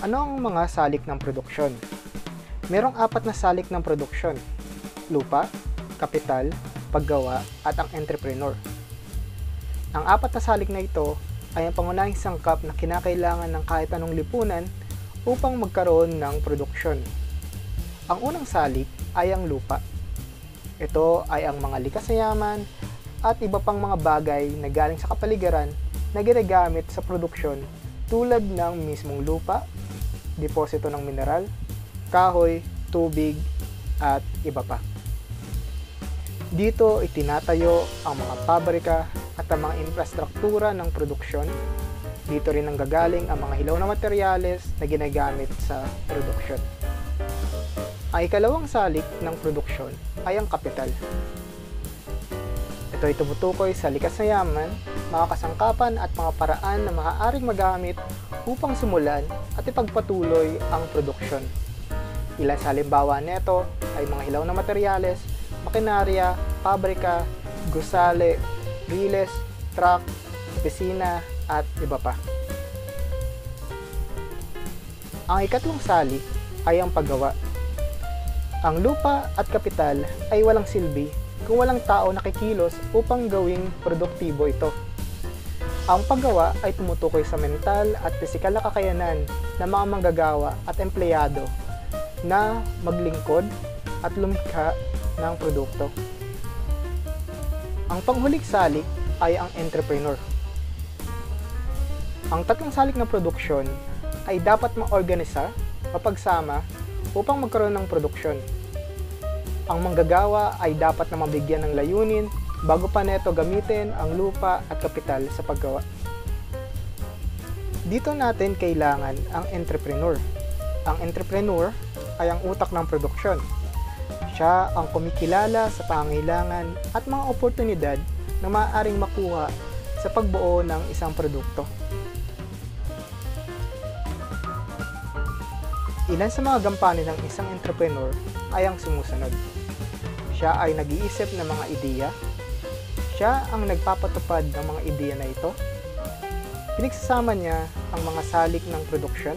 Ano ang mga salik ng produksyon? Merong apat na salik ng produksyon. Lupa, kapital, paggawa, at ang entrepreneur. Ang apat na salik na ito ay ang pangunahing sangkap na kinakailangan ng kahit anong lipunan upang magkaroon ng produksyon. Ang unang salik ay ang lupa. Ito ay ang mga likas na yaman at iba pang mga bagay na galing sa kapaligiran na ginagamit sa produksyon tulad ng mismong lupa, deposito ng mineral, kahoy, tubig, at iba pa. Dito itinatayo ang mga pabrika at ang mga infrastruktura ng produksyon. Dito rin ang gagaling ang mga hilaw na materyales na ginagamit sa produksyon. Ang ikalawang salik ng produksyon ay ang kapital. Ito ay tumutukoy sa likas na yaman, mga kasangkapan at mga paraan na maaaring magamit upang simulan at ipagpatuloy ang produksyon. Ilan sa halimbawa nito ay mga hilaw na materyales, makinarya, pabrika, gusali, riles, truck, opisina, at iba pa. Ang ikatlong sali ay ang paggawa. Ang lupa at kapital ay walang silbi kung walang tao nakikilos upang gawing produktibo ito. Ang paggawa ay tumutukoy sa mental at pisikal na kakayanan ng mga manggagawa at empleyado na maglingkod at lumikha ng produkto. Ang panghuling salik ay ang entrepreneur. Ang tatlong salik ng produksyon ay dapat maorganisa, mapagsama upang magkaroon ng produksyon. Ang manggagawa ay dapat na mabigyan ng layunin bago pa neto gamitin ang lupa at kapital sa paggawa. Dito natin kailangan ang entrepreneur. Ang entrepreneur ay ang utak ng produksyon. Siya ang kumikilala sa pangailangan at mga oportunidad na maaaring makuha sa pagbuo ng isang produkto. Ilan sa mga gampanin ng isang entrepreneur ay ang sumusunod. Siya ay nag-iisip ng mga ideya. Siya ang nagpapatupad ng mga ideya na ito. Pinagsasama niya ang mga salik ng produksyon.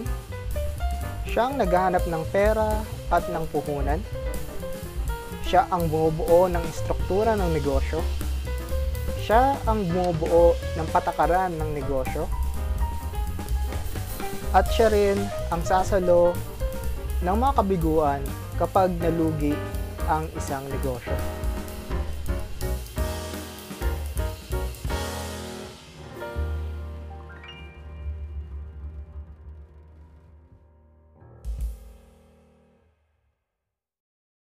Siya ang naghahanap ng pera at ng puhunan. Siya ang bumubuo ng struktura ng negosyo. Siya ang bumubuo ng patakaran ng negosyo. At siya rin ang sasalo ng mga kabiguan kapag nalugi ang isang negosyo.